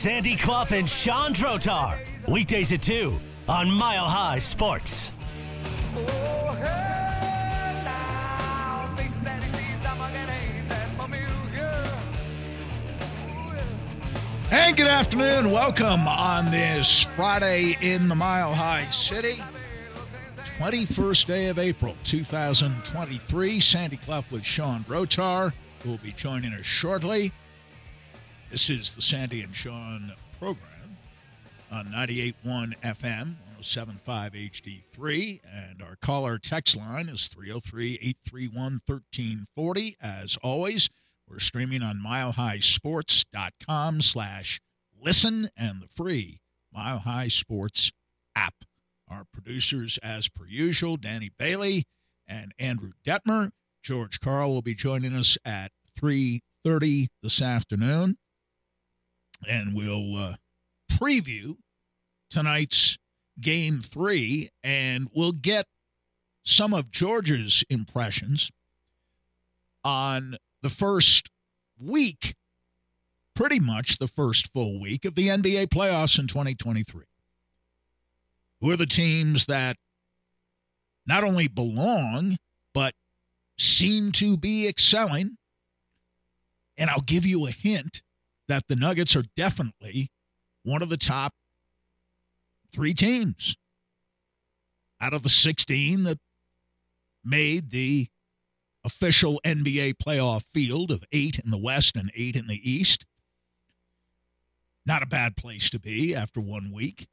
Sandy Clough and Sean Drotar. Weekdays at 2 on Mile High Sports. And good afternoon. Welcome on this Friday in the Mile High City. 21st day of April 2023. Sandy Clough with Sean Drotar, who will be joining us shortly. This is the Sandy and Sean program on 98.1 FM, 107.5 HD3. And our caller text line is 303 831 1340. As always, we're streaming on milehighsports.com slash listen and the free Mile High Sports app. Our producers, as per usual, Danny Bailey and Andrew Detmer. George Karl will be joining us at 3.30 this afternoon. And we'll uh, preview tonight's game three, and we'll get some of George's impressions on the first week, pretty much the first full week of the NBA playoffs in 2023. Who are the teams that not only belong, but seem to be excelling? And I'll give you a hint that the Nuggets are definitely one of the top three teams out of the 16 that made the official NBA playoff field of eight in the West and eight in the East. Not a bad place to be after one week.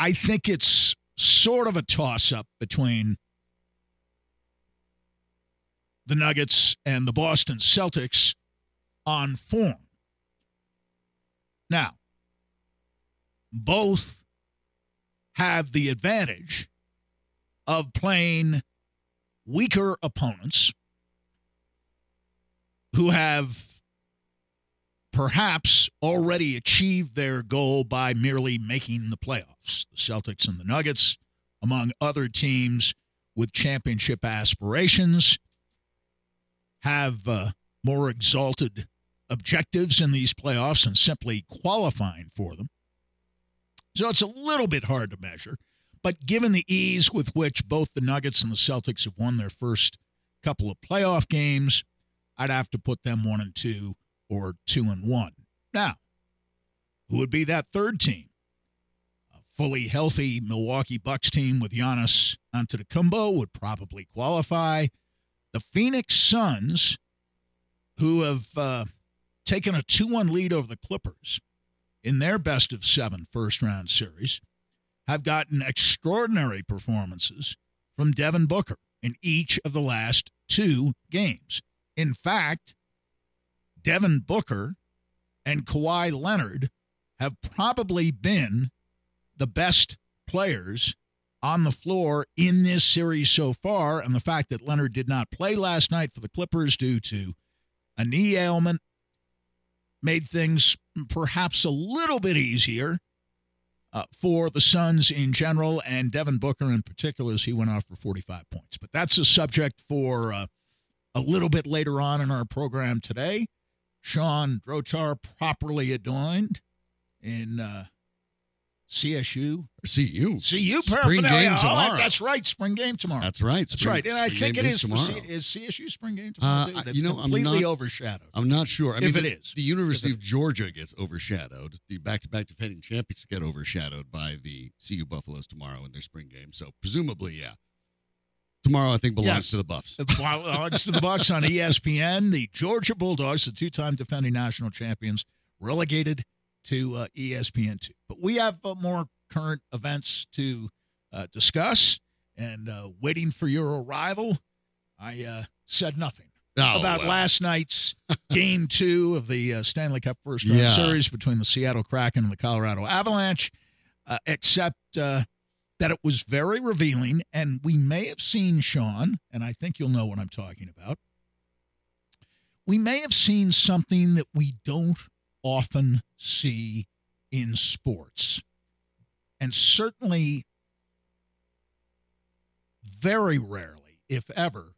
I think it's sort of a toss up between the Nuggets and the Boston Celtics on form. Now, both have the advantage of playing weaker opponents who have perhaps already achieved their goal by merely making the playoffs. The Celtics and the Nuggets, among other teams with championship aspirations, have uh, more exalted objectives in these playoffs and simply qualifying for them. So it's a little bit hard to measure. But given the ease with which both the Nuggets and the Celtics have won their first couple of playoff games, I'd have to put them one and two or two and one. Now, who would be that third team? A fully healthy Milwaukee Bucks team with Giannis Antetokounmpo would probably qualify. The Phoenix Suns, who have uh, taken a 2 1 lead over the Clippers in their best of seven first round series, have gotten extraordinary performances from Devin Booker in each of the last two games. In fact, Devin Booker and Kawhi Leonard have probably been the best players on the floor in this series so far. And the fact that Leonard did not play last night for the Clippers due to a knee ailment made things perhaps a little bit easier uh, for the Suns in general and Devin Booker in particular as he went off for 45 points. But that's a subject for uh, a little bit later on in our program today. Sean Drotar properly adorned in uh, CSU. CU. CU Spring game Oh, tomorrow. that's right. Spring game tomorrow. That's right. That's right. And I think it is for tomorrow. C- is CSU spring game tomorrow. Uh? I- That's you know, I'm not- overshadowed. I'm not sure. I If mean, it the, is. the University If of Georgia gets overshadowed. The back-to-back defending champions get overshadowed by the CU Buffaloes tomorrow in their spring game. So presumably, yeah. Tomorrow, I think belongs Yes. to the Buffs. Odds to the Bucks on ESPN, the Georgia Bulldogs, the two-time defending national champions, relegated to uh, ESPN two. But we have uh, more current events to uh, discuss, and uh, waiting for your arrival, I uh, said nothing Oh, about last night's game two of the uh, Stanley Cup first round Yeah. series between the Seattle Kraken and the Colorado Avalanche, uh, except uh, that it was very revealing. And we may have seen Sean, and I think you'll know what I'm talking about. We may have seen something that we don't often see in sports. And certainly, very rarely, if ever,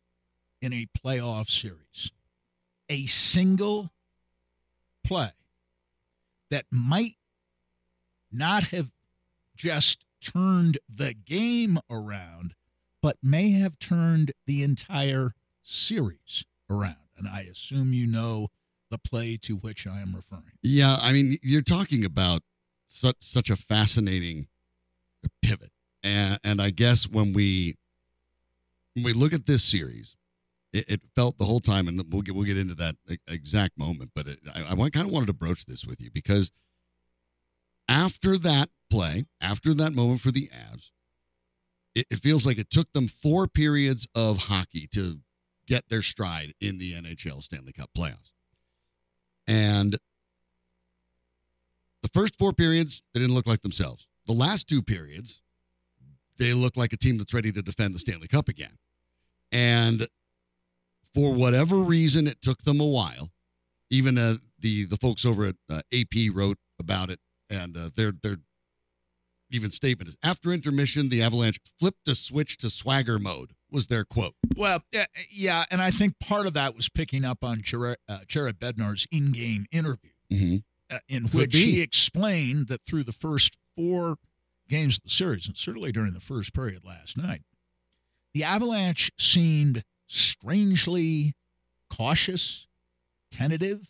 in a playoff series. A single play that might not have just turned the game around, but may have turned the entire series around. And I assume you know the play to which I am referring. Yeah, I mean, you're talking about such such a fascinating pivot, and and I guess when we when we look at this series, it, it felt the whole time, and we'll get we'll get into that exact moment. But it, I, I kind of wanted to broach this with you because after that play, after that moment for the Avs, it, it feels like it took them four periods of hockey to get their stride in the NHL Stanley Cup playoffs. And the first four periods, they didn't look like themselves. The last two periods, they look like a team that's ready to defend the Stanley Cup again. And for whatever reason, it took them a while. Even uh, the the folks over at uh, AP wrote about it, and uh, their their even statement is after intermission, the Avalanche flipped a switch to swagger mode was their quote. Well, yeah, and I think part of that was picking up on Jared, uh, Jared Bednar's in-game interview, mm-hmm. uh, in Could which be. he explained that through the first four games of the series, and certainly during the first period last night, the Avalanche seemed strangely cautious, tentative.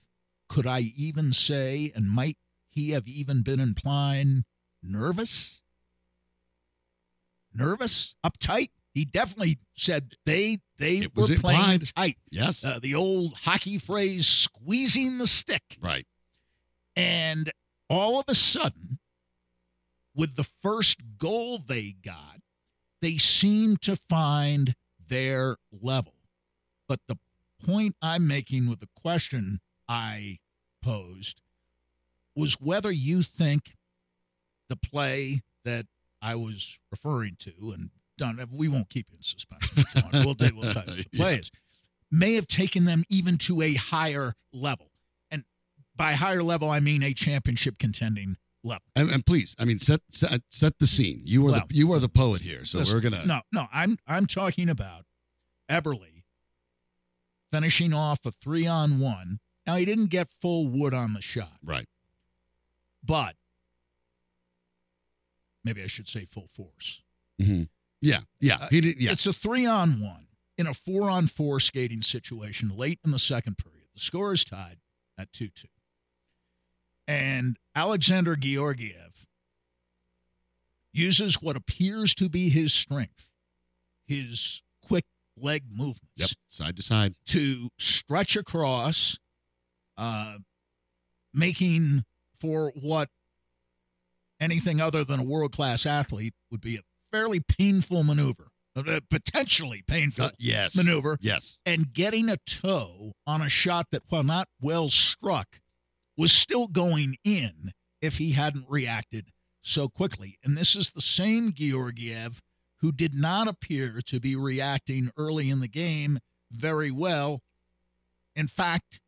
Could I even say, and might he have even been implying nervous? Nervous, uptight. He definitely said they they were playing tight. Yes, uh, the old hockey phrase "squeezing the stick." Right. And all of a sudden, with the first goal they got, they seemed to find their level. But the point I'm making with the question I posed was whether you think the play that I was referring to, and done, we won't keep you in suspense. we'll, we'll, we'll tell you the plays, yeah. may have taken them even to a higher level. And by higher level, I mean a championship contending level. And, and please, I mean, set, set set the scene. You are well, the you are the poet here, so listen, we're gonna. No, no, I'm I'm talking about Eberle finishing off a three on one. Now he didn't get full wood on the shot, right? But maybe I should say full force. Mm-hmm. Yeah, yeah, uh, he did. Yeah, it's a three on one in a four on four skating situation late in the second period. The score is tied at two two, and Alexander Georgiev uses what appears to be his strength, his quick leg movements, yep, side to side, to stretch across, uh, making for what anything other than a world class athlete would be a fairly painful maneuver, a potentially painful uh, yes. maneuver. Yes. And getting a toe on a shot that, while not well struck, was still going in if he hadn't reacted so quickly. And this is the same Georgiev who did not appear to be reacting early in the game very well. In fact,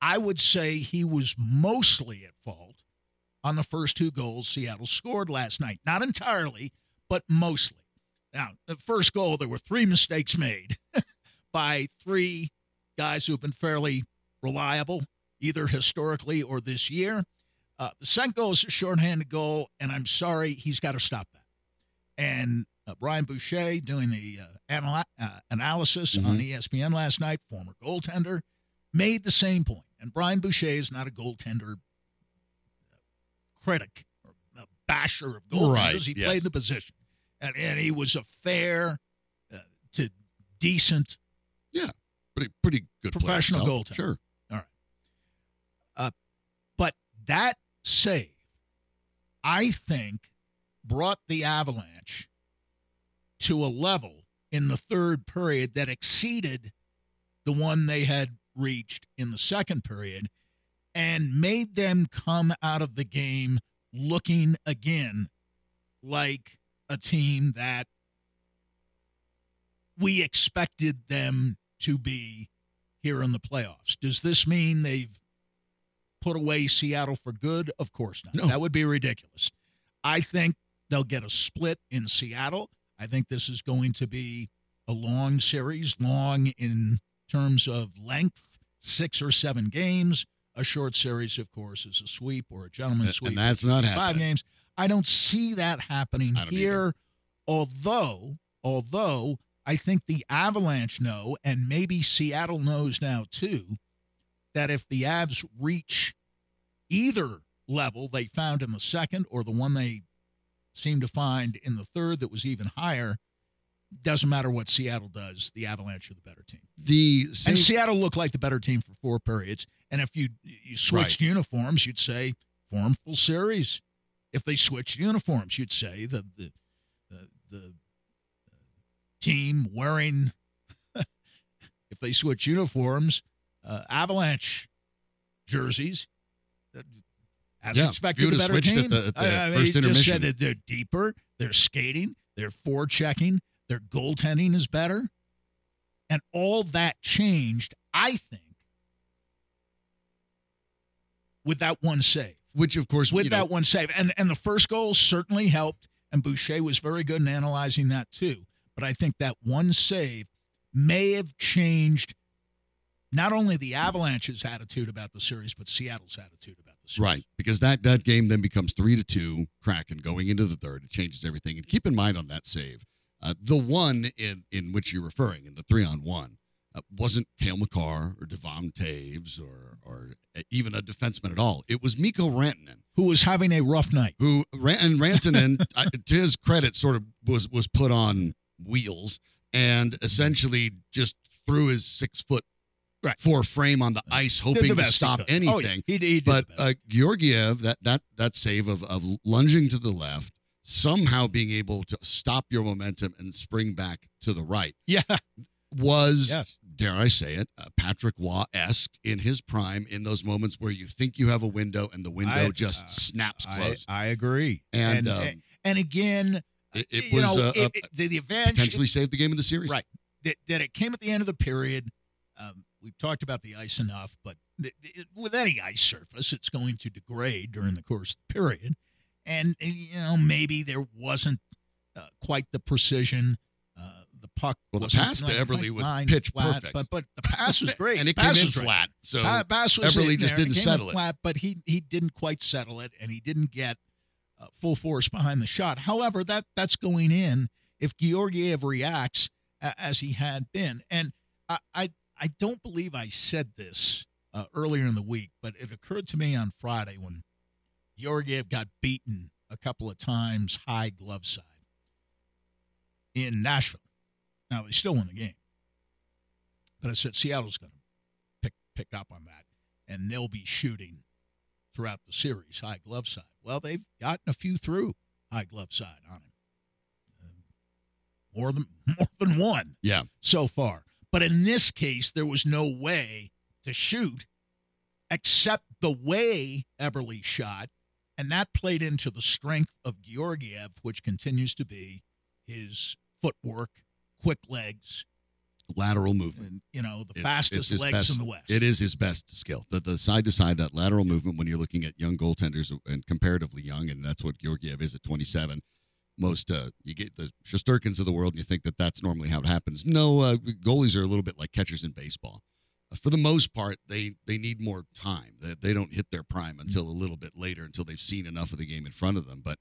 I would say he was mostly at fault on the first two goals Seattle scored last night. Not entirely, but mostly. Now, the first goal, there were three mistakes made by three guys who have been fairly reliable, either historically or this year. Uh, the second goal is a shorthanded goal, and I'm sorry, he's got to stop that. And uh, Brian Boucher doing the uh, anal- uh, analysis mm-hmm. on ESPN last night, former goaltender, made the same point. And Brian Boucher is not a goaltender critic or a basher of goaltenders. Right, he yes. played the position, and, and he was a fair uh, to decent, yeah, pretty pretty good professional goaltender. Sure, all right. Uh, but that save, I think, brought the Avalanche to a level in the third period that exceeded the one they had reached in the second period and made them come out of the game looking again like a team that we expected them to be here in the playoffs. Does this mean they've put away Seattle for good? Of course not. No. That would be ridiculous. I think they'll get a split in Seattle. I think this is going to be a long series, long in terms of length, six or seven games a short series, of course, is a sweep or a gentleman's sweep. and that's not happening. five games. I don't see that happening here. Although, although I think the Avalanche know, and maybe Seattle knows now too, that if the Avs reach either level they found in the second or the one they seem to find in the third that was even higher, doesn't matter what Seattle does, the Avalanche are the better team. The same, And Seattle looked like the better team for four periods. And if you you switched uniforms, you'd say form full series. If they switched uniforms, you'd say the the the, the team wearing. if they switch uniforms, uh, Avalanche jerseys. uh, As Yeah, expected, the better at team. the- at the I- I first just said that they're deeper, they're skating, they're forechecking, their goaltending is better. And all that changed, I think, with that one save. Which of course With that know, one save. And and the first goal certainly helped, and Boucher was very good in analyzing that too. But I think that one save may have changed not only the Avalanche's attitude about the series, but Seattle's attitude about the series. Right, because that that game then becomes three to two, Kraken going into the third. It changes everything. And keep in mind on that save, uh, the one in in which you're referring, in the three on one, uh, wasn't Cale Makar or Devon Toews or or even a defenseman at all. It was Mikko Rantanen, Who was having a rough night. who Ran- and Rantanen, to his credit, sort of was was put on wheels and essentially just threw his six foot Right. four frame on the ice, hoping the to stop anything Oh, yeah. He, he did but uh, Georgiev, that that that save of of lunging to the left, somehow being able to stop your momentum and spring back to the right yeah. was, Yes. Dare I say it, uh, Patrick Roy esque in his prime. In those moments where you think you have a window and the window I- just uh, snaps closed, I agree. and, and um, and again, it, it you was know, uh, it, it- the, the advantage potentially saved the game of the series. Right. that, that it came at the end of the period. Um, we've talked about the ice enough, but it, with any ice surface, it's going to degrade during the course of the period. And, you know, maybe there wasn't uh, quite the precision. The puck. Well, the pass to like Eberle quite was pitch flat, perfect. But but the pass was great. and it pass came in was flat. So Pa- pass was Eberle in just there. didn't It settle it. flat, but he he didn't quite settle it, and he didn't get uh, full force behind the shot. However, that that's going in if Georgiev reacts uh, as he had been, and I, I I don't believe I said this uh, earlier in the week, but it occurred to me on Friday when Georgiev got beaten a couple of times high glove side in Nashville. Now they still won the game, but I said Seattle's going to pick pick up on that, and they'll be shooting throughout the series high glove side. Well, they've gotten a few through high glove side on him, uh, more than more than one yeah, so far. But in this case, there was no way to shoot except the way Eberle shot, and that played into the strength of Georgiev, which continues to be his footwork, quick legs, lateral movement. and you know the It's- fastest it's legs best- in the West. It is his best skill. The the side to side, that lateral movement when you're looking at young goaltenders and comparatively young, and that's what Georgiev is at 27. Most uh, you get the Shesterkins of the world, and you think that that's normally how it happens. No, uh, goalies are a little bit like catchers in baseball. Uh, For the most part, they they need more time. They, they don't hit their prime Mm-hmm. until a little bit later, until they've seen enough of the game in front of them. But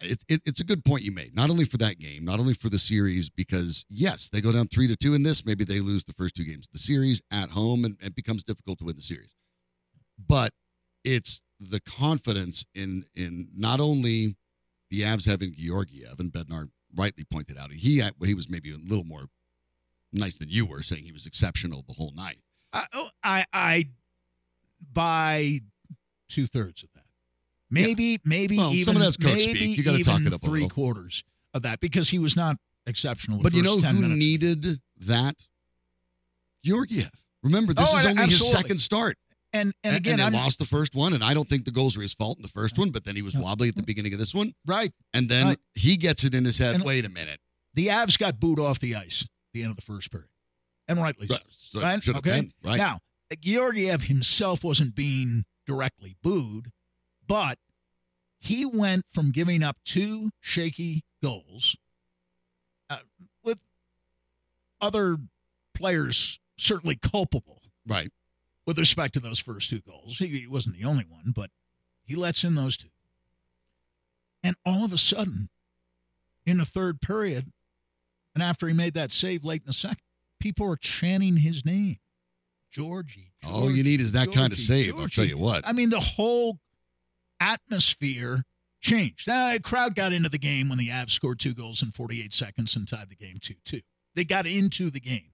it, it, it's a good point you made. Not only for that game, not only for the series, because yes, they go down three to two in this. Maybe they lose the first two games of the series at home, and it becomes difficult to win the series. But it's the confidence in in not only the Avs having Georgiev and Bednar rightly pointed out he uh, he was maybe a little more nice than you were saying he was exceptional the whole night. I, oh, I, I buy two thirds of that. Maybe, maybe Well, some even of that's coach maybe speak. You gotta talk even it up three little. quarters of that because he was not exceptional. But you know 10 who minutes. needed that? Georgiev. Remember, this Oh, is only his second start. and and again, and I'm, lost the first one, and I don't think the goals were his fault in the first one, but then he was wobbly at the beginning of this one, right. and then Right. he gets it in his head. And- Wait a minute, The Avs got booed off the ice at the end of the first period, and rightly so. Right, so Right? Okay. been right. Now, Georgiev himself wasn't being directly booed, but he went from giving up two shaky goals uh, with other players certainly culpable right, with respect to those first two goals. He, he wasn't the only one, but he lets in those two. And all of a sudden, in the third period, and after he made that save late in the second, people are chanting his name. Georgie. All you need is that kind of Georgie, save. I'll tell you what. I mean, the whole atmosphere changed. Now, the crowd got into the game when the Avs scored two goals in 48 seconds and tied the game 2 2. They got into the game.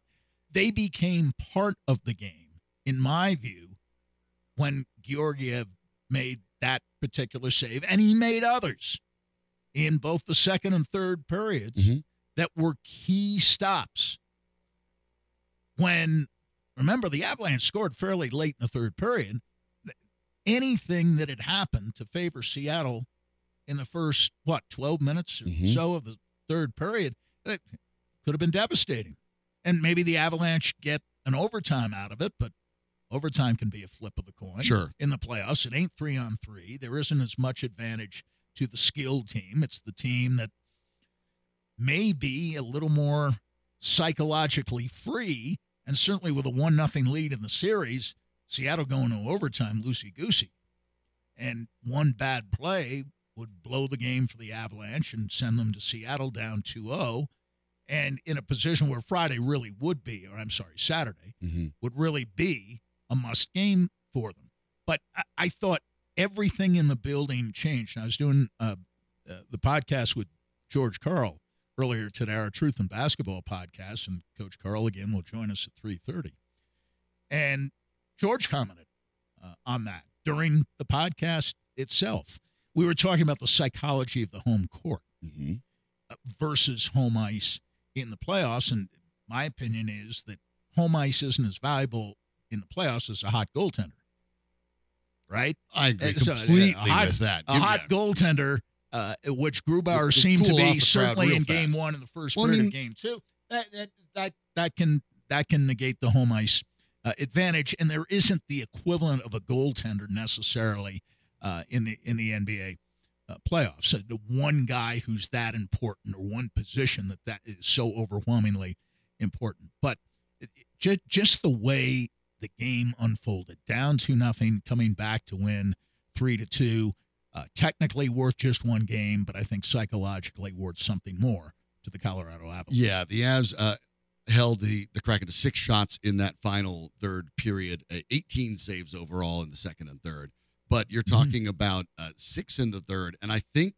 They became part of the game, in my view, when Georgiev made that particular save, and he made others in both the second and third periods Mhm. that were key stops. When, remember, the Avalanche scored fairly late in the third period. Anything that had happened to favor Seattle in the first, what, 12 minutes or Mhm. so of the third period, it could have been devastating. And maybe the Avalanche get an overtime out of it, but overtime can be a flip of the coin Sure. in the playoffs. It ain't three on three. There isn't as much advantage to the skilled team. It's the team that may be a little more psychologically free, and certainly with a one nothing lead in the series, Seattle going to overtime loosey goosey. And one bad play would blow the game for the Avalanche and send them to Seattle down 2-0 and in a position where Friday really would be, or I'm sorry, Saturday hmm would really be a must game for them. But I, I thought everything in the building changed. And I was doing uh, uh, the podcast with George Karl earlier today, our Truth and Basketball podcast, and Coach Karl again will join us at three thirty. And George commented uh, on that during the podcast itself. We were talking about the psychology of the home court hmm uh, versus home ice in the playoffs. And my opinion is that home ice isn't as valuable in the playoffs as a hot goaltender, right? I agree so, uh, completely hot- with that. A me hot goaltender, uh, which Grubauer To- to seemed to cool off be certainly in game one and the first Well, I mean- of game two. That, that that that can that can negate the home ice uh, advantage, and there isn't the equivalent of a goaltender necessarily uh, in the in the NBA uh, playoffs. So the one guy who's that important, or one position that that is so overwhelmingly important. But it, it- ju- just the way the game unfolded, down to nothing, coming back to win three to two. Uh, technically worth just one game, but I think psychologically worth something more to the Colorado Avalanche. Yeah, the Avs uh, held the the Kraken to six shots in that final third period, uh, 18 saves overall in the second and third. But you're Mhm. talking about uh, six in the third, and I think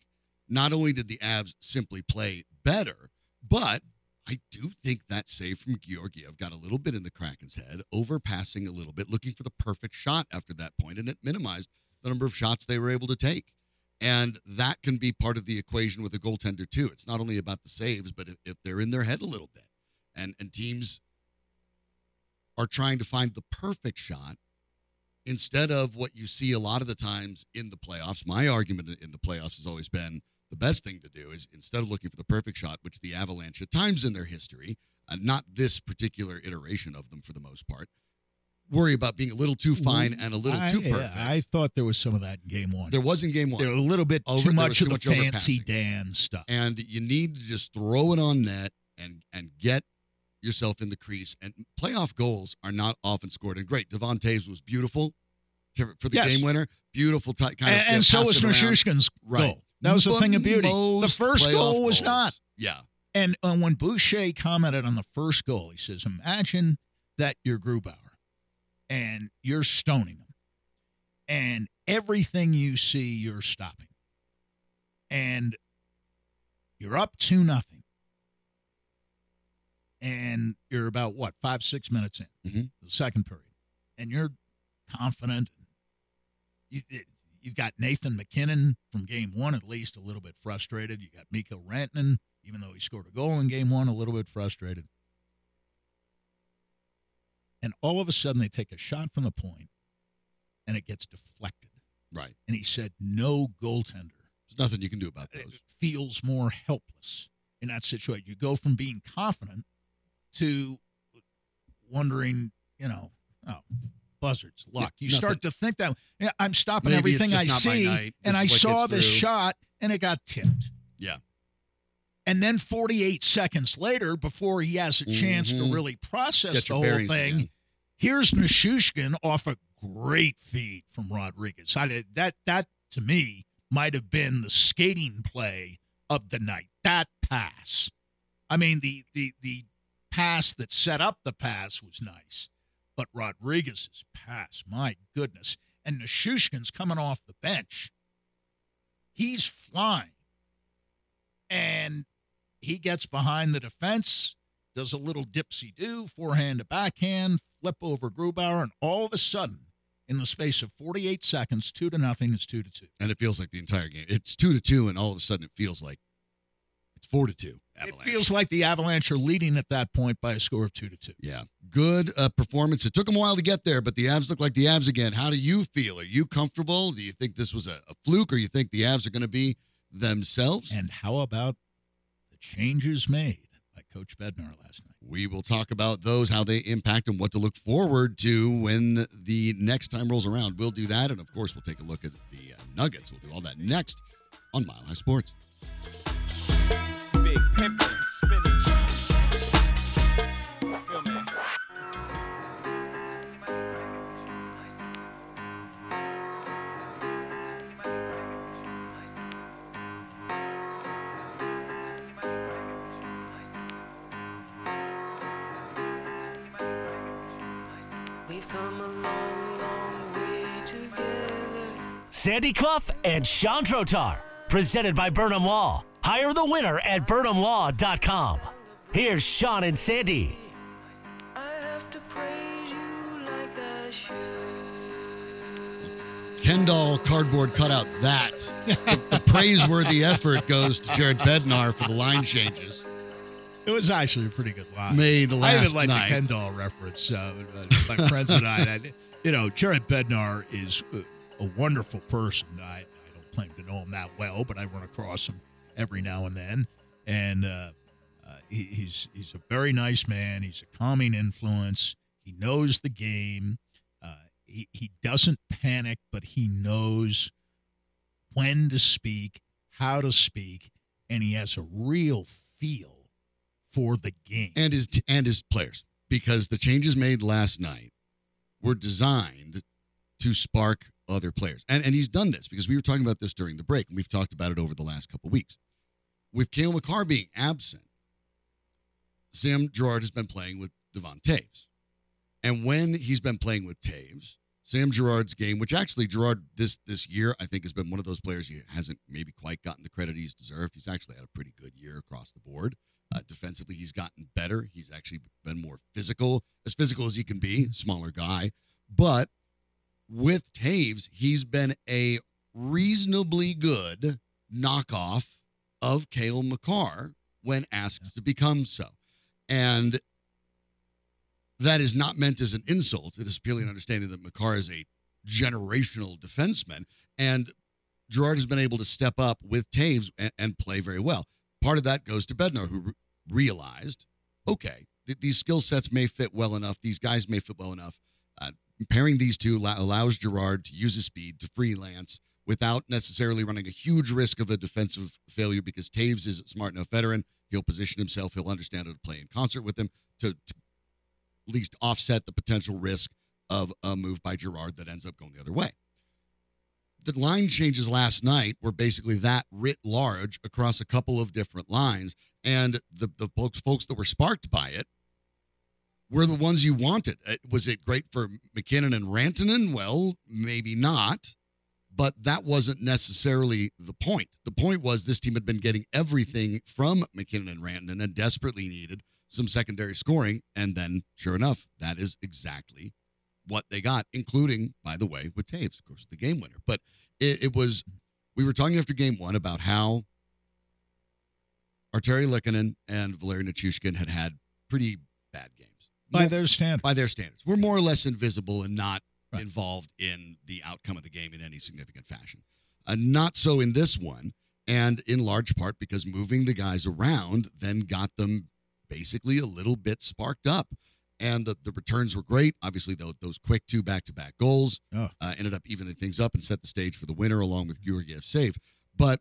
not only did the Avs simply play better, but I do think that save from Georgiev got a little bit in the Kraken's head, overpassing a little bit, looking for the perfect shot after that point, and it minimized the number of shots they were able to take. And that can be part of the equation with a goaltender too. It's not only about the saves, but if, if they're in their head a little bit, and and teams are trying to find the perfect shot instead of what you see a lot of the times in the playoffs. My argument in the playoffs has always been the best thing to do is instead of looking for the perfect shot, which the Avalanche at times in their history, uh, not this particular iteration of them for the most part, worry about being a little too fine and a little I, too perfect. I thought there was some of that in game one. there was in game one. There were a little bit Over- too there much was of too the much fancy. Dan stuff. and you need to just throw it on net and and get yourself in the crease. And playoff goals are not often scored. And great, Devontae's was beautiful to- for the Yes. game winner. Beautiful t- kind and, of. and so was Nushkin. Nichushkin's Right. goal. That was the But thing of beauty. The first goal was goals- not. Yeah, And uh, when Boucher commented on the first goal, he says, "Imagine that you're Grubauer, and you're stoning him, and everything you see, you're stopping, and you're up two nothing, and you're about what five six minutes in Mhm. the second period, and you're confident. You, it- you've got Nathan MacKinnon from game one at least a little bit frustrated. You got Mikko Rantanen, even though he scored a goal in game one, a little bit frustrated. And all of a sudden, they take a shot from the point, and it gets deflected. right. And he said, "No goaltender There's nothing you can do about it those. feels more helpless in that situation. You go from being confident to wondering, you know, oh, buzzards, luck. You nothing. start to think that I'm stopping Maybe everything I just not my see, and I saw this through. shot, and it got tipped. Yeah. And then 48 seconds later, before he has a chance to Mhm. really process the whole thing. Here's Nichushkin off a great feed from Rodrigues. I, did, that that to me might have been the skating play of the night. That pass. I mean, the the the pass that set up the pass was nice, but Rodrigues's pass, my goodness. And Nichushkin's coming off the bench. He's flying. And he gets behind the defense, does a little dipsy do, forehand to backhand, flip over Grubauer, and all of a sudden, in the space of 48 seconds, two to nothing is two to two. And it feels like the entire game. It's two to two, and all of a sudden it feels like it's four to two. Avalanche. It feels like the Avalanche are leading at that point by a score of two to two. Yeah, good uh, performance. It took them a while to get there, but the Avs look like the Avs again. How do you feel? Are you comfortable? Do you think this was a, a fluke, or you think the Avs are going to be themselves? And how about the changes made by Coach Bednar last night? We will talk about those, how they impact, and what to look forward to when the next time rolls around. We'll do that, and of course, we'll take a look at the uh, Nuggets. We'll do all that next on Mile High Sports. Big spinach. Sandy Clough and Sean Drotar. Presented by Burnham Law. Hire the winner at BurnhamLaw.com. Here's Sean and Sandy. Kendall cardboard cutout that. the, the praiseworthy effort goes to Jared Bednar for the line changes. It was actually a pretty good line. Made last I even like night. the Kendall reference. Uh, my friends and I, you know, Jared Bednar is uh, a wonderful person. I, I don't claim to know him that well, but I run across him every now and then, and uh, uh, he, he's he's a very nice man. He's a calming influence. He knows the game. Uh, he he doesn't panic, but he knows when to speak, how to speak, and he has a real feel for the game and his and his players because the changes made last night were designed to spark other players. And and he's done this because we were talking about this during the break, and we've talked about it over the last couple weeks. With Cale Makar being absent, Sam Girard has been playing with Devon Toews. And when he's been playing with Toews, Sam Girard's game, which actually Girard this this year I think has been one of those players he hasn't maybe quite gotten the credit he's deserved. He's actually had a pretty good year across the board. Uh, defensively, he's gotten better. He's actually been more physical, as physical as he can be, smaller guy. But with Toews, he's been a reasonably good knockoff of Cale Makar when asked to become so. And that is not meant as an insult. It is purely an understanding that Makar is a generational defenseman. And Girard has been able to step up with Toews and, and play very well. Part of that goes to Bednar, who re- realized, okay, th- these skill sets may fit well enough. These guys may fit well enough. Uh, pairing these two allows Girard to use his speed to freelance without necessarily running a huge risk of a defensive failure because Toews is a smart enough veteran. He'll position himself. He'll understand how to play in concert with him to, to at least offset the potential risk of a move by Girard that ends up going the other way. The line changes last night were basically that writ large across a couple of different lines. And the, the folks, folks that were sparked by it were the ones you wanted. Was it great for MacKinnon and Rantanen? Well, maybe not, but that wasn't necessarily the point. The point was this team had been getting everything from MacKinnon and Rantanen and desperately needed some secondary scoring. And then, sure enough, that is exactly what they got, including, by the way, with Toews, of course, the game winner. But it, it was, we were talking after game one about how Artturi Lehkonen and Valeri Nichushkin had had pretty bad games by more, their standards. By their standards, we're more or less invisible and not right. involved in the outcome of the game in any significant fashion. Uh, not so in this one, and in large part because moving the guys around then got them basically a little bit sparked up. And the, the returns were great. Obviously, those, those quick two back to back goals oh. uh, ended up evening things up and set the stage for the winner along with Georgiev's save. But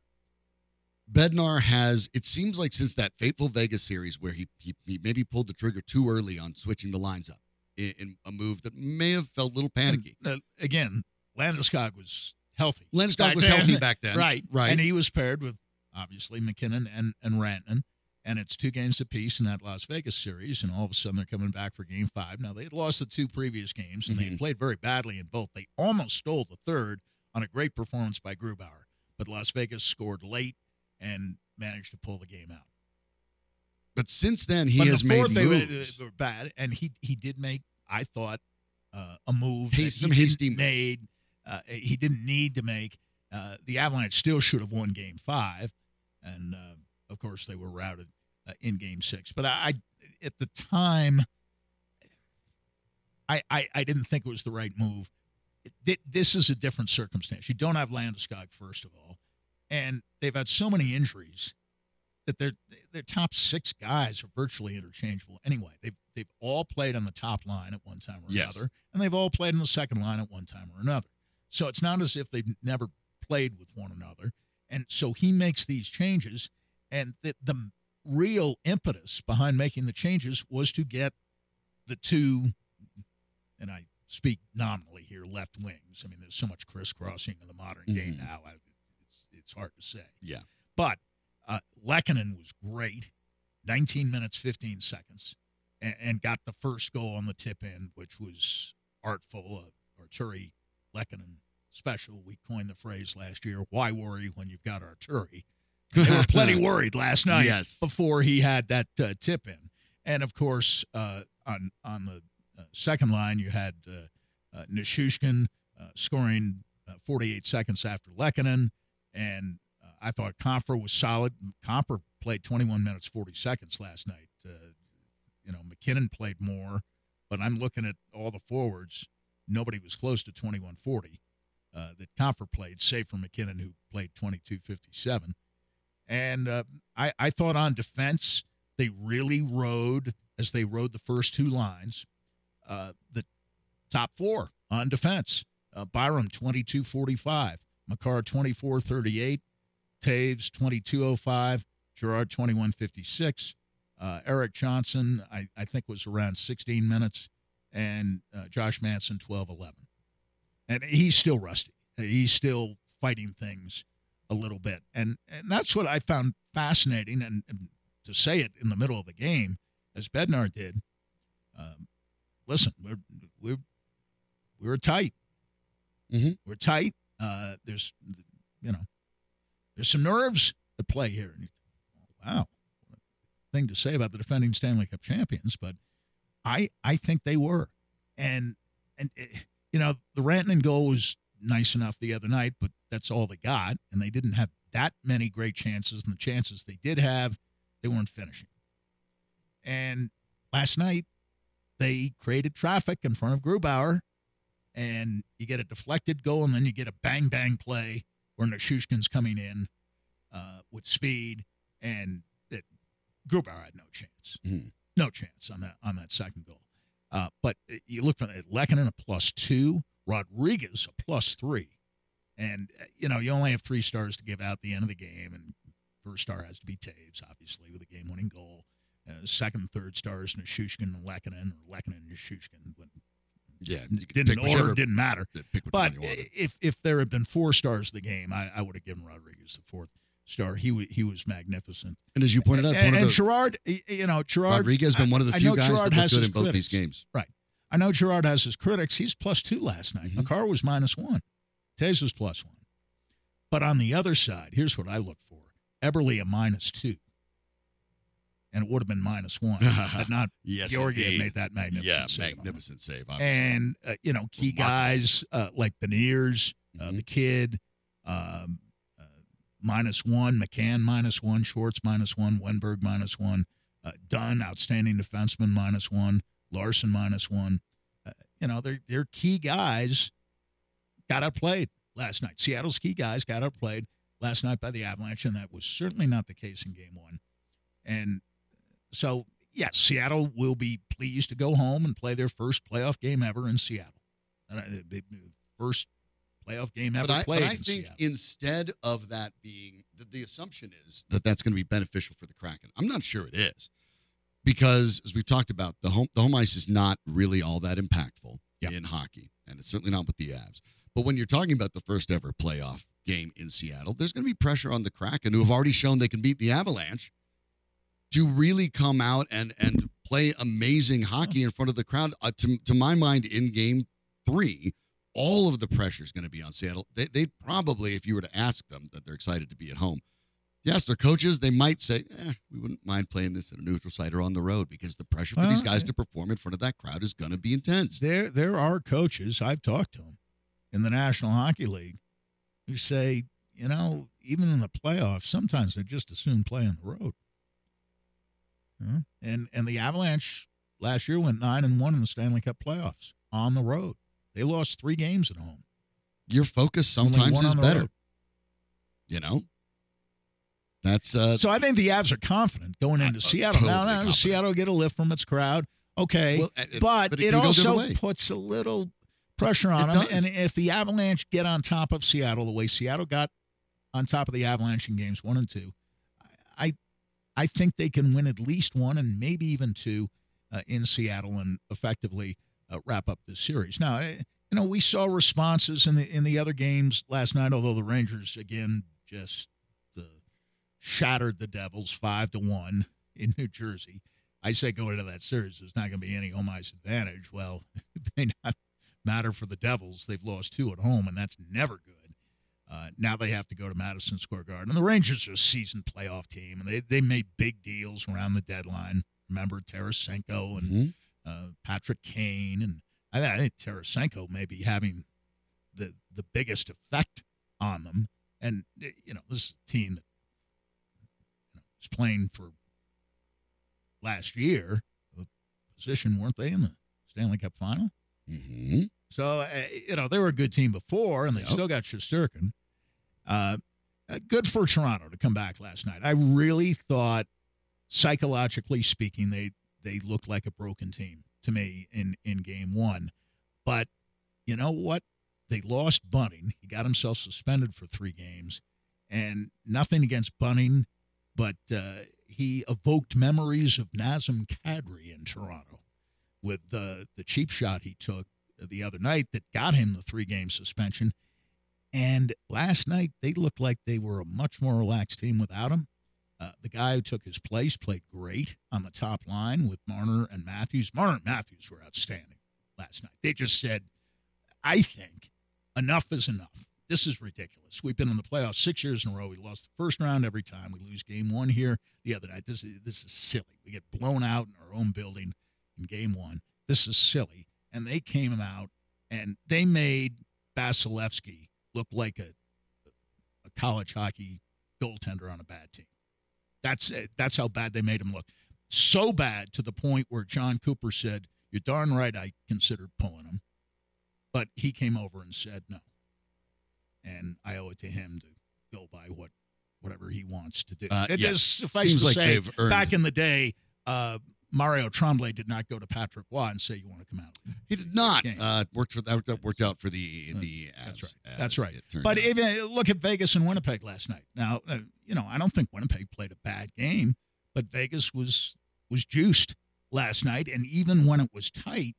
Bednar has, it seems like since that fateful Vegas series where he, he, he maybe pulled the trigger too early on switching the lines up, in, in a move that may have felt a little panicky. And, uh, again, Landeskog was healthy. Landeskog was then. healthy back then, Right, Right. And he was paired with obviously MacKinnon and and Rantanen, and it's two games apiece in that Las Vegas series. And all of a sudden, they're coming back for Game Five. Now they had lost the two previous games, and they Mhm. had played very badly in both. They almost stole the third on a great performance by Grubauer, but Las Vegas scored late and managed to pull the game out. But since then, he but has the made fourth, they were, moves. were bad, and he he did make, I thought, uh, a move that some he hasty made. Uh, he didn't need to make. Uh, the Avalanche still should have won Game Five, and uh, of course they were routed uh, in Game Six. But I, I, at the time, I, I I didn't think it was the right move. Th- This is a different circumstance. You don't have Landeskog first of all, and they've had so many injuries that their their top six guys are virtually interchangeable. Anyway, they've they've all played on the top line at one time or Yes. another, and they've all played on the second line at one time or another. So it's not as if they've never played with one another. And so he makes these changes, and the, the real impetus behind making the changes was to get the two, and I speak nominally here, left wings. I mean, there's so much crisscrossing in the modern game Mhm. now. I, it's, it's hard to say. Yeah. But uh, Lehkonen was great, 19 minutes, 15 seconds, and, and got the first goal on the tip in, which was artful. Uh, Artturi Lehkonen special. We coined the phrase last year why worry when you've got Artturi? They were plenty worried last night Yes. before he had that uh, tip in. And of course, uh, on, on the uh, second line, you had uh, uh, Nichushkin uh, scoring uh, 48 seconds after Lehkonen. And I thought Compher was solid. Compher played 21 minutes 40 seconds last night. Uh, you know, MacKinnon played more, but I'm looking at all the forwards. Nobody was close to 21 40 uh, that Compher played, save for MacKinnon, who played 22 57. And uh, I, I thought on defense, they really rode, as they rode the first two lines, uh, the top four on defense. Uh, Byram, 22 45. Makar, 24 38. Toews, 2205. Girard, 2156. Uh, Erik Johnson, I, I think, was around 16 minutes. And uh, Josh Manson, 12 11. And he's still rusty. He's still fighting things a little bit. And, and that's what I found fascinating. And, and to say it in the middle of the game, as Bednar did, um, listen, we're, we're, we're tight. Mhm. We're tight. Uh, there's, you know, there's some nerves at play here. And wow, thing to say about the defending Stanley Cup champions, but I I think they were, and and eh, you know the Rantanen goal was nice enough the other night, but that's all they got, and they didn't have that many great chances, and the chances they did have, they weren't finishing. And last night, they created traffic in front of Grubauer, and you get a deflected goal, and then you get a bang bang play where Nichushkin's coming in uh, with speed, and that Grubauer had no chance, Mhm. no chance on that on that second goal. Uh, but you look for Lehkonen a plus two, Rodrigues a plus three, and uh, you know you only have three stars to give out at the end of the game, and first star has to be Toews, obviously, with a game-winning goal. Uh, second third stars, Nichushkin and Lehkonen, or Lehkonen and Nichushkin. Yeah. didn't order, whichever- didn't matter. Pick But one you want. if if there had been four stars of the game, I, I would have given Rodrigues the fourth star. He wa- he was magnificent. And as you pointed out, it's and, one of and the Girard, you know, Girard Rodrigues has been one of the few guys Girard that good in both critics. these games. Right. I know Girard has his critics. He's plus two last night. Mm-hmm. Makar was minus one. Toews was plus one. But on the other side, here's what I look for: Eberle a minus two, and it would have been minus one had not Yes, Georgie had indeed. made that magnificent. Yeah, save magnificent save. Obviously. and uh, you know key guys uh, like Beniers, uh, Mhm. the kid, um, uh, minus one, McCann minus one, Schwartz minus one, Wennberg minus one, uh, Dunn outstanding defenseman minus one, Larsson minus one. Uh, you know they're they're key guys got outplayed last night. Seattle's key guys got outplayed last night by the Avalanche, and that was certainly not the case in Game One. And so, yes, Seattle will be pleased to go home and play their first playoff game ever in Seattle. Uh, First playoff game ever but I, played but I in think Seattle. instead of that being the, the assumption is that that's going to be beneficial for the Kraken. I'm not sure it is because as we've talked about, the home the home ice is not really all that impactful Yeah. in hockey, and it's certainly not with the Avs. But when you're talking about the first ever playoff game in Seattle, there's going to be pressure on the Kraken, who have already shown they can beat the Avalanche, to really come out and and play amazing hockey in front of the crowd. Uh, to to my mind, in Game Three, all of the pressure is going to be on Seattle. They, they'd probably, if you were to ask them that they're excited to be at home, yes, their coaches, they might say, eh, we wouldn't mind playing this at a neutral site or on the road because the pressure for these guys to perform in front of that crowd is going to be intense. There, there are coaches I've talked to them in the National Hockey League who say, you know, even in the playoffs, sometimes they just assume play on the road. Know? And and the Avalanche last year went nine and one in the Stanley Cup playoffs on the road. They lost three games at home. Your focus sometimes is better. road. You know? That's uh So I think the Avs are confident going into Uh, Seattle. now, totally now confident. Seattle get a lift from its crowd. Okay. well, it- but, it it, can go the other also puts a little pressure on It them. does. And if the Avalanche get on top of Seattle the way Seattle got on top of the Avalanche in games one and two, I think they can win at least one and maybe even two uh, in Seattle and effectively uh, wrap up this series. Now, eh, you know, we saw responses in the in the other games last night, although the Rangers again just uh, shattered the Devils five to one in New Jersey. I say going into that series, there's not going to be any home ice advantage. Well, it may not matter for the Devils. They've lost two at home, and that's never good. Uh, now they have to go to Madison Square Garden. And the Rangers are a seasoned playoff team, and they, they made big deals around the deadline. Remember Tarasenko and Mhm. uh, Patrick Kane, and I, I think Tarasenko may be having the the biggest effect on them. And you know, this is a team that you know, was playing for last year, a position weren't they in the Stanley Cup final? Mhm. So uh, you know they were a good team before, and they Yep. still got Shesterkin. Uh, uh, good for Toronto to come back last night. I really thought, psychologically speaking, they they looked like a broken team to me in in game one. But you know what? They lost Bunting. He got himself suspended for three games, and nothing against Bunting, but uh, he evoked memories of Nazem Kadri in Toronto with the the cheap shot he took the other night that got him the three game suspension. And last night they looked like they were a much more relaxed team without him. Uh, the guy who took his place played great on the top line with Marner and Matthews. Marner and Matthews were outstanding last night. They just said, I think enough is enough. This is ridiculous. We've been in the playoffs six years in a row. We lost the first round every time. We lose game one here the other night. This is this is silly. We get blown out in our own building in game one. This is silly. And they came out and they made Vasilevskiy look like a a college hockey goaltender on a bad team. That's it. That's how bad they made him look. So bad to the point where Jon Cooper said, "You're darn right. I considered pulling him," but he came over and said no, and I owe it to him to go by what whatever he wants to do. Uh, it yeah. is suffice Seems to like say, back in the day, uh, Mario Tremblay did not go to Patrick Roy and say, "You want to come out." He did not. Uh, worked for that that worked out for the Uh, the. That's right. That's right. But out. even look at Vegas and Winnipeg last night. Now, uh, you know, I don't think Winnipeg played a bad game, but Vegas was was juiced last night, and even when it was tight,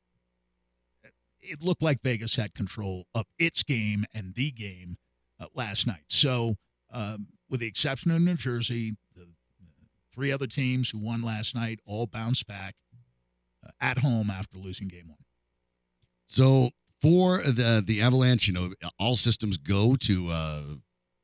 it looked like Vegas had control of its game and the game uh, last night. So, um, with the exception of New Jersey, the three other teams who won last night all bounced back uh, at home after losing game one. So for the the Avalanche, you know, all systems go to uh,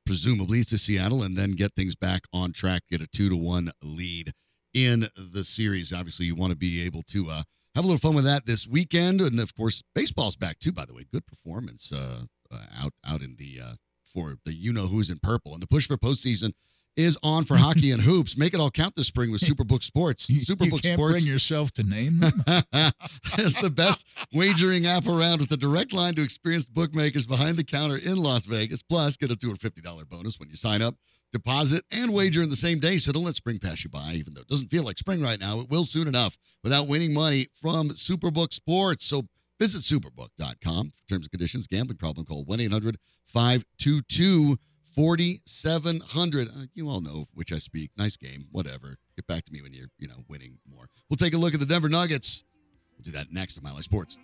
presumably to Seattle, and then get things back on track, get a two to one lead in the series. Obviously, you want to be able to uh, have a little fun with that this weekend, and of course, baseball's back too. By the way, good performance uh, uh, out out in the uh, for the you know who's in purple, and the push for postseason is on for hockey and hoops. Make it all count this spring with Superbook Sports. You, Superbook you can't Sports bring yourself to name them. is the best wagering app around with a direct line to experienced bookmakers behind the counter in Las Vegas. Plus, get a $250 bonus when you sign up, deposit, and wager in the same day. So don't let spring pass you by, even though it doesn't feel like spring right now. It will soon enough without winning money from Superbook Sports. So visit superbook.com for terms and conditions. Gambling problem, call 1 800 522 4700. Uh, You all know which I speak. Nice game. Whatever. Get back to me when you're, you know, winning more. We'll take a look at the Denver Nuggets. We'll do that next on Mile High Sports.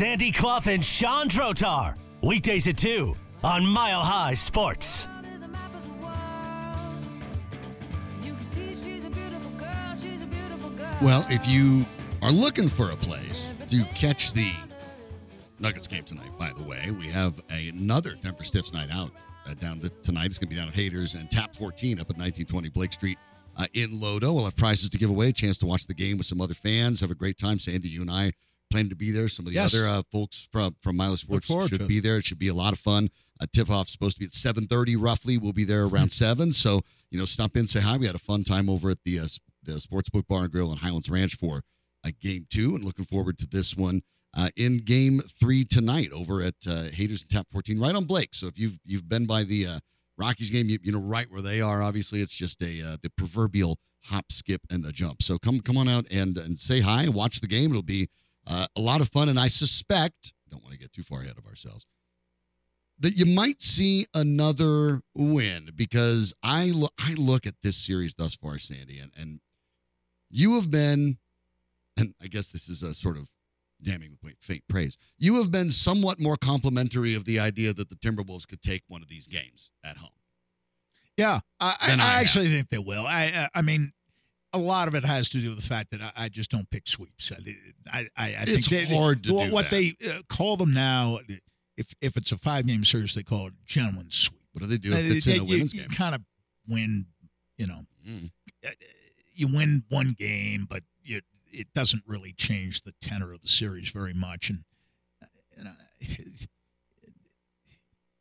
Sandy Clough and Sean Drotar. Weekdays at 2 on Mile High Sports. Well, if you are looking for a place to catch the Nuggets game tonight, by the way, we have another Denver Stiffs night out uh, down to, tonight. It's going to be down at Haters and Tap 14 up at 1920 Blake Street uh, in Lodo. We'll have prizes to give away, a chance to watch the game with some other fans, have a great time. Sandy, you and I plan to be there. Some of the Yes. other uh, folks from from Mile High Sports should be there. It should be a lot of fun. Uh, tip off supposed to be at 7:30 roughly. We'll be there Mm-hmm. around seven. So you know, stop in, say hi. We had a fun time over at the uh, the Sportsbook Bar and Grill in Highlands Ranch for uh, game two, and looking forward to this one uh, in game three tonight over at uh, Haters and Tap 14, right on Blake. So if you've you've been by the uh, Rockies game, you, you know right where they are. Obviously, it's just a uh, the proverbial hop, skip, and a jump. So come come on out and and say hi, watch the game. It'll be uh, a lot of fun, and I suspect don't want to get too far ahead of ourselves that you might see another win because I lo- I look at this series thus far, Sandy, and and you have been, and I guess this is a sort of damning with faint praise. You have been somewhat more complimentary of the idea that the Timberwolves could take one of these games at home. Yeah, I, I, I actually think they will. I, I, I mean, a lot of it has to do with the fact that I, I just don't pick sweeps. I, I, I, It's think they, hard to what, what they uh, call them now. If if it's a five game series, they call it gentleman's sweep. What do they do if Uh, it's in a you- women's you game? kind of win. You know, Mm. uh, you win one game, but you, it doesn't really change the tenor of the series very much. And uh, you know,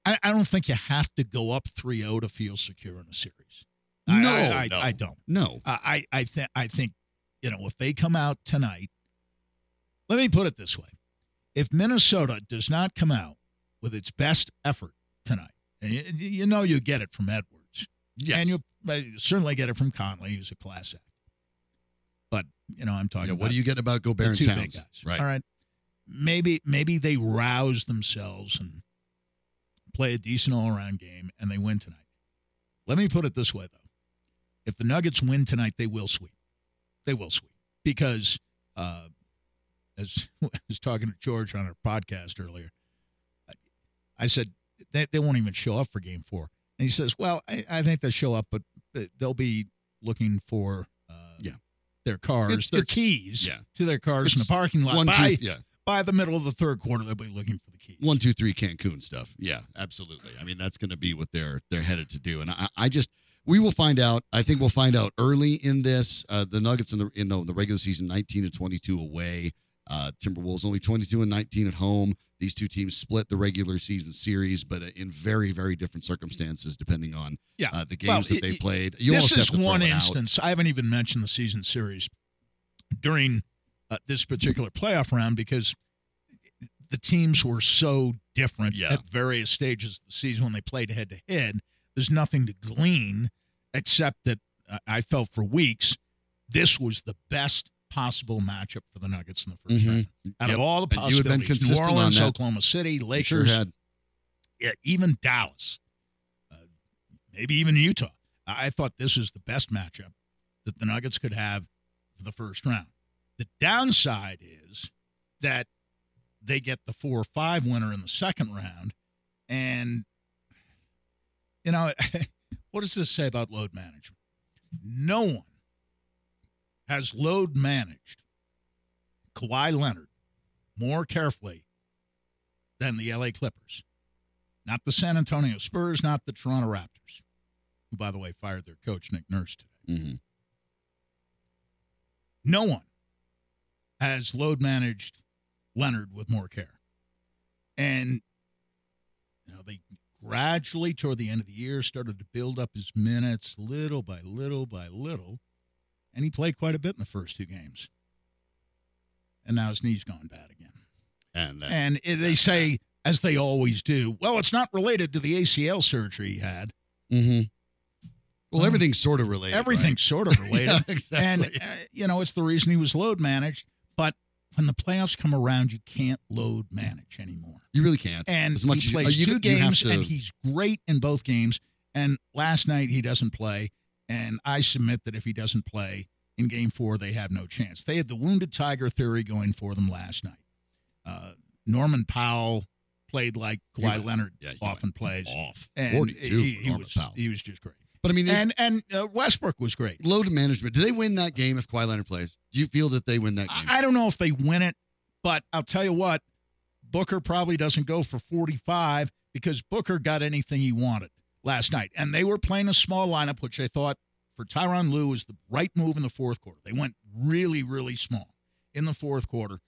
I, I don't think you have to go up 3-0 to feel secure in a series. No, I, I, no. I don't. No, I I think I think you know if they come out tonight. Let me put it this way: if Minnesota does not come out with its best effort tonight, and you, you know you get it from Edwards, yes, and you uh, certainly get it from Conley, who's a class act. But you know I'm talking. yeah. about What do you get about Gobert two big Towns? guys. Right. All right. Maybe maybe they rouse themselves and play a decent all around game and they win tonight. Let me put it this way though. If the Nuggets win tonight, they will sweep. They will sweep. Because uh as I was talking to George on our podcast earlier, I- said they, they won't even show up for game four. And he says, Well, I, I think they'll show up, but they'll be looking for uh, Yeah. their cars, It's- their it's- keys yeah. to their cars in the parking lot. One, by, two, yeah. by the middle of the third quarter, they'll be looking for the keys. one two three Cancun stuff. Yeah, absolutely. I mean, that's going to be what they're they're headed to do, and I, I just we will find out. I think we'll find out early in this. Uh, the Nuggets in the in the, the regular season, nineteen to twenty two away. Uh, Timberwolves only twenty two and nineteen at home. These two teams split the regular season series, but in very very different circumstances depending on Yeah. uh, the Well, games that it- they played. You this is one instance. I haven't even mentioned the season series during uh, this particular playoff round because the teams were so different Yeah. at various stages of the season when they played head to head. There's nothing to glean except that uh, I felt for weeks this was the best possible matchup for the Nuggets in the 1st Mhm. round. Out Yep. of all the And you had been possibilities, New Orleans. Oklahoma City, Lakers, sure yeah, even Dallas, uh, maybe even Utah. I I thought this is the best matchup that the Nuggets could have for the first round. The downside is that they get the four or five winner in the second round, and you know what does this say about load management? No one has load managed Kawhi Leonard more carefully than the LA Clippers. Not the San Antonio Spurs, not the Toronto Raptors, who, by the way, fired their coach, Nick Nurse, today. mhm. No one has load managed Leonard with more care. And, you know, they gradually, toward the end of the year, started to build up his minutes little by little by little. And he played quite a bit in the first two games. And now his knee's gone bad again. and And they say as they always do. Well, it's not related to the ACL surgery he had. Mm-hmm. Well, Um, everything's sort of related. right? Everything's sort of related. Yeah, exactly. And, uh, you know, it's the reason he was load managed. But when the playoffs come around, you can't load manage anymore. you really can't. And as much he as plays you, two you, you games, to, and he's great in both games. And last night, he doesn't play. And I submit that if he doesn't play in game four, they have no chance. They had the wounded tiger theory going for them last night. Uh, Norman Powell played like Kawhi went- Leonard yeah, often plays. off. And 42 he, for he Norman was, Powell. he was just great. But I mean, And and uh, Westbrook was great. load management. Do they win that game if Kawhi Leonard plays? Do you feel that they win that game? I don't know if they win it, but I'll tell you what, Booker probably doesn't go for 45 because Booker got anything he wanted last night. And they were playing a small lineup, which I thought for Tyronn Lue was the right move in the fourth quarter. They went really, really small in the fourth quarter.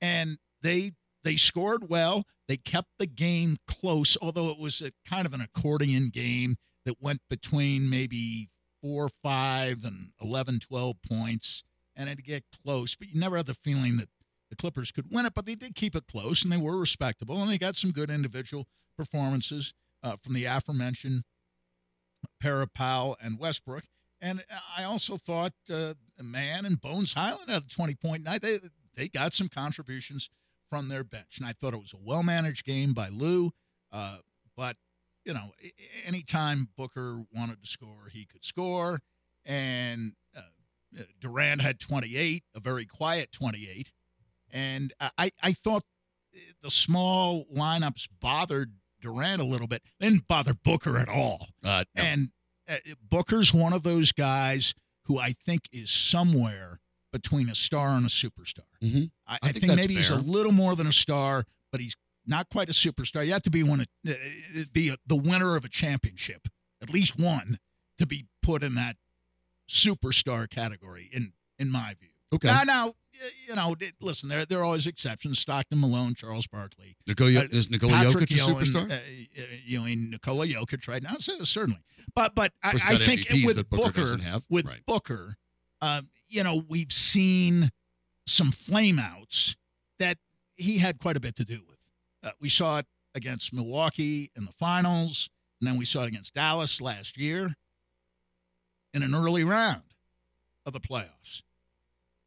And they they scored well. They kept the game close, although it was a kind of an accordion game that went between maybe four, five, and 11, 12 points. And it'd get close, but you never had the feeling that the Clippers could win it, but they did keep it close and they were respectable. And they got some good individual performances uh, from the aforementioned Powell and Westbrook. And I also thought uh, Mann and Bones Hyland had a 20 point night. They, they got some contributions from their bench. And I thought it was a well managed game by Lue. Uh, but, you know, anytime Booker wanted to score, he could score. And uh, uh, Durant had 28, a very quiet 28. And I- I, thought the small lineups bothered Durant a little bit. They didn't bother Booker at all. Uh, no. And uh, Booker's one of those guys who I think is somewhere between a star and a superstar. Mhm. I, I I think think, maybe he's a little more than a star, but he's not quite a superstar. You have to be one, of- uh, uh, be a, the winner of a championship, at least one, to be put in that superstar category. In in my view. okay. Now, now, you know, listen, there there are always exceptions. Stockton, Malone, Charles Barkley, Nikola, uh, is Nikola Patrick Jokic a superstar? Uh, you know, in Nikola Jokic right now, so, certainly. But but I, I think MVPs with Booker Booker, have. with Right. Booker, um, you know, we've seen some flameouts that he had quite a bit to do with. Uh, we saw it against Milwaukee in the finals, and then we saw it against Dallas last year in an early round of the playoffs.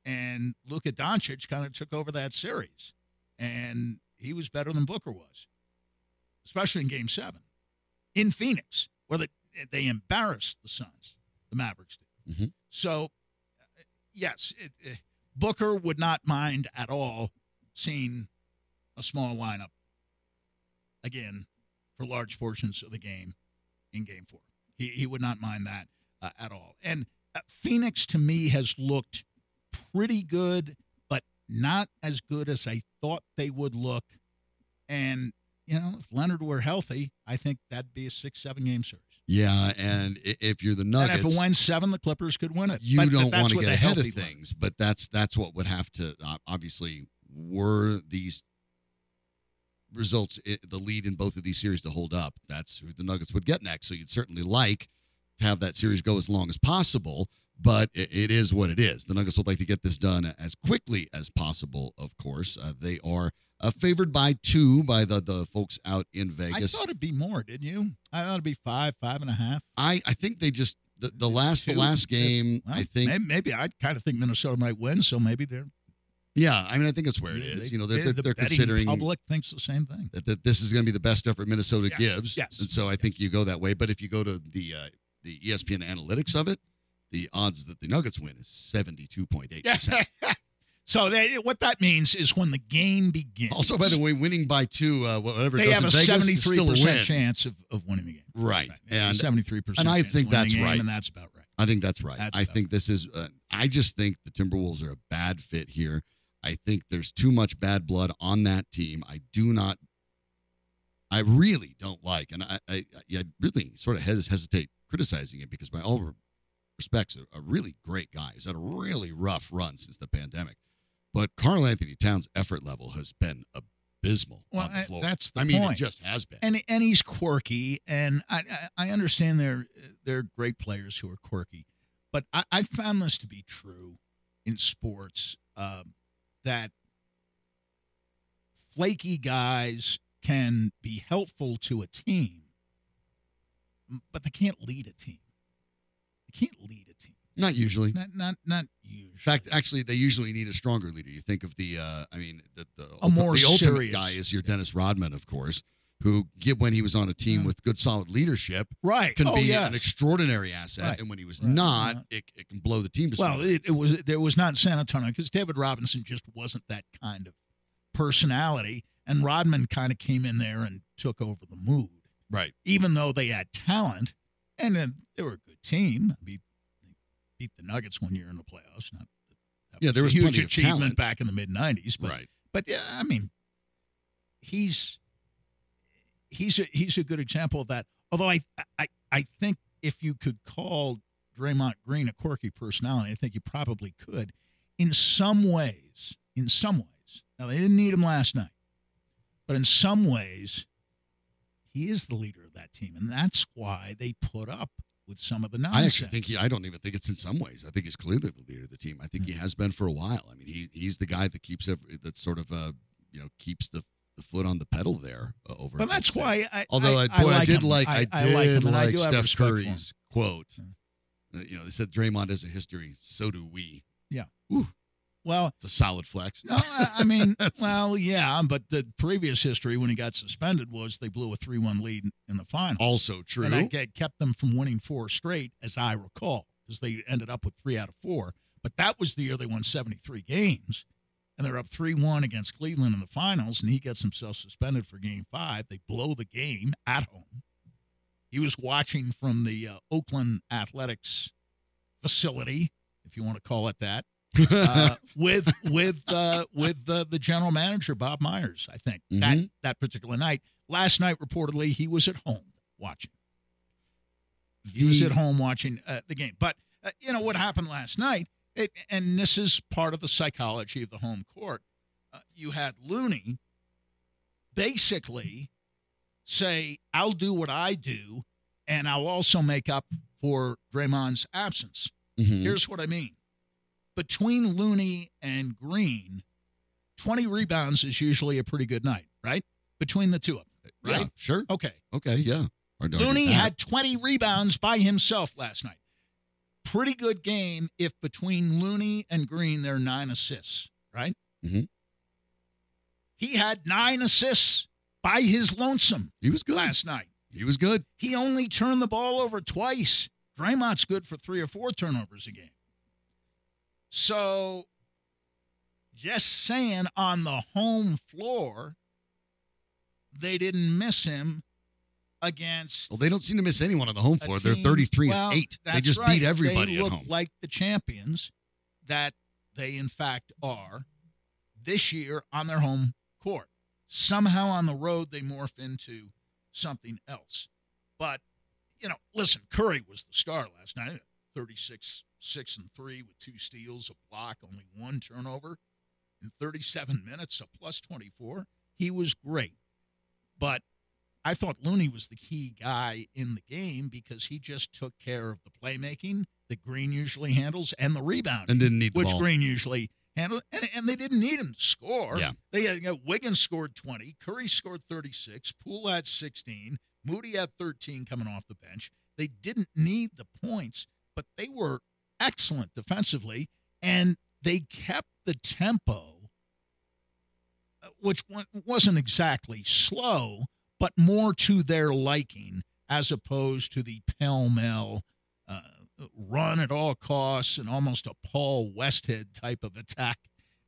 And Luka Doncic kind of took over that series, and he was better than Booker was, especially in Game Seven in Phoenix, where they, they embarrassed the Suns, the Mavericks did. Mhm. So, uh, yes, it, uh, Booker would not mind at all seeing a small lineup again for large portions of the game in Game Four. He he would not mind that uh, at all. And uh, Phoenix to me has looked pretty good, but not as good as I thought they would look. And you know, if Leonard were healthy, I think that'd be a six seven game series. Yeah, and if you're the Nuggets, and if it wins seven, the Clippers could win it. you But- don't want to get ahead of things, but that's that's what would have to uh, obviously were these results the lead in both of these series to hold up. That's who the Nuggets would get next. So you'd certainly like have that series go as long as possible, but it, it is what it is. The Nuggets would like to get this done as quickly as possible. Of course, uh, they are uh, favored by two by the the folks out in Vegas. I thought it'd be more, didn't you? I thought it'd be five, five and a half. I I think they just the, the last the last game. Well, I think maybe, maybe I kind of think Minnesota might win, so maybe they're Yeah, I mean, I think it's where it is. they- You know, they're, they- they're, the they're considering public thinks the same thing. that, that this is going to be the best effort Minnesota Yes, gives. yes. And so I think you go that way. But if you go to the uh, the ESPN analytics of it, the odds that the Nuggets win is seventy two point eight percent. so they, what that means is when the game begins. Also, by the way, winning by two, uh, whatever it they have a seventy three percent win. chance of, of winning the game. Right, and seventy-three percent. and I think that's right. and that's about right. I think that's right. That's I think this is. Uh, I just think the Timberwolves are a bad fit here. I think there's too much bad blood on that team. I do not. I really don't like, and I, I, I really sort of hes- hesitate criticizing it because, by all respects, a, a really great guy. He's had a really rough run since the pandemic, but Karl Anthony Towns' effort level has been abysmal Well, on the I- that's the I mean, point. it just has been. and and he's quirky, and I I, I understand they're they're great players who are quirky, but I, I found this to be true in sports um, that flaky guys can be helpful to a team, but they can't lead a team. They can't lead a team. Not usually. Not not not usually. In fact, actually, they usually need a stronger leader. You think of the, uh, I mean, the the, A more the ultimate guy is your Dennis Rodman, of course, who when he was on a team Yeah. with good, solid leadership, right. can oh, be yeah. an extraordinary asset, Right. and when he was Right. not, Right. it, it can blow the team to Well, it, it was there was not in San Antonio because David Robinson just wasn't that kind of personality, and Rodman kind of came in there and took over the mood. Right. Even though they had talent, and then they were a good team. I mean, they beat the Nuggets one year in the playoffs. Not Yeah, there a was huge plenty achievement talent. back in the mid '90s, but right. but yeah, I mean, he's he's a he's a good example of that. Although I I I think if you could call Draymond Green a quirky personality, I think you probably could. In some ways, in some ways. Now they didn't need him last night, but in some ways, he is the leader of that team, and that's why they put up with some of the nonsense. I actually think he. I don't even think it's in some ways. I think he's clearly the leader of the team. I think he has been for a while. I mean, he he's the guy that keeps every, that sort of uh you know keeps the the foot on the pedal there uh, over. But that's why I. Although I, I, boy, I, like did him. like I, did like him, I like Steph respect for him. Curry's quote. Uh, you know, they said Draymond has a history. So do we. Well, It's a solid flex. No, I, I mean, well, yeah, but the previous history when he got suspended was they blew a three-one lead in the final, Also true. and that kept them from winning four straight, as I recall, because they ended up with three out of four. But that was the year they won seventy-three games, and they're up three-one against Cleveland in the finals, and he gets himself suspended for Game Five. They blow the game at home. He was watching from the uh, Oakland Athletics facility, if you want to call it that uh, with with uh, with uh, the general manager Bob Myers. I think that Mhm. that particular night. Last night, reportedly, he was at home watching. He was at home watching uh, the game. But uh, you know what happened last night, it, and this is part of the psychology of the home court. Uh, you had Looney basically say, "I'll do what I do, and I'll also make up for Draymond's absence." Mhm. Here's what I mean. Between Looney and Green, 20 rebounds is usually a pretty good night, right? Between the two of them, Yeah, right? sure. Okay. Okay, yeah. Hard to argue Looney had 20 rebounds by himself last night. Pretty good game if between Looney and Green there are nine assists, right? Mhm. He had nine assists by his lonesome He was good. last night. He was good. He only turned the ball over twice. Draymond's good for three or four turnovers a game. So, just saying, on the home floor, they didn't miss him against. Well, they don't seem to miss anyone on the home floor. They're 33 well, and 8. They just right. beat everybody They at home. like the champions that they, in fact, are this year on their home court. Somehow on the road, they morph into something else. But, you know, listen, Curry was the star last night 36, 6 and 3 with two steals, a block, only one turnover in 37 minutes, a plus 24. He was great. But I thought Looney was the key guy in the game because he just took care of the playmaking that Green usually handles and the rebounding, and didn't need the which. Green usually handled. And, and they didn't need him to score. Yeah. They had you know, Wiggins scored 20, Curry scored 36, Poole had 16, Moody had 13 coming off the bench. They didn't need the points, but they were excellent defensively and they kept the tempo, uh, which wasn't exactly slow, but more to their liking as opposed to the pell mell uh, run at all costs and almost a Paul Westhead type of attack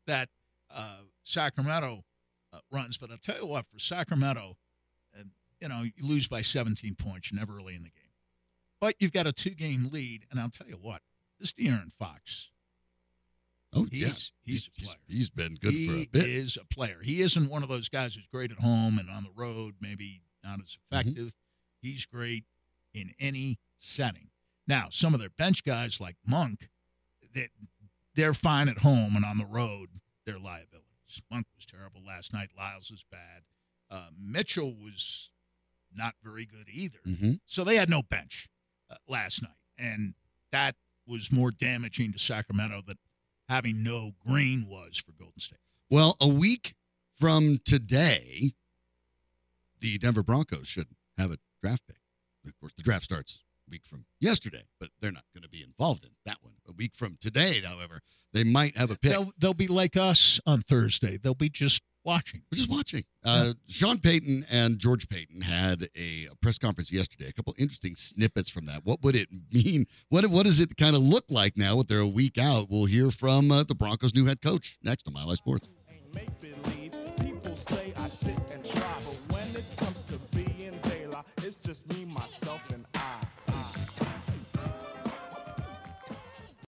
that uh, Sacramento uh, runs. But I'll tell you what, for Sacramento, you know, you lose by 17 points, you're never really in the game. But you've got a two game lead, and I'll tell you what, this De'Aaron Fox, oh, he's, yeah. he's, a player. he's been good he for a bit. is a player. He isn't one of those guys who's great at home and on the road, maybe not as Mm-hmm. effective. He's great in any setting. Now, some of their bench guys like Monk, they, they're fine at home and on the road, they're liabilities. Monk was terrible last night. Lyles is bad. Uh, Mitchell was not very good either. hmm So they had no bench uh, last night, and that was more damaging to Sacramento than having no green was for Golden State. Well, a week from today, the Denver Broncos should have a draft pick. Of course, the draft starts a week from yesterday, but they're not going to be involved in that one. A week from today, however, they might have a pick. They'll, they'll be like us on Thursday. They'll be just watching. We're just watching. Uh, Sean Payton and George Paton had a, a press conference yesterday. A couple interesting snippets from that. What would it mean? What what does it kind of look like now? That they're a week out. We'll hear from uh, the Broncos' new head coach next on Mile High Sports. Make believe.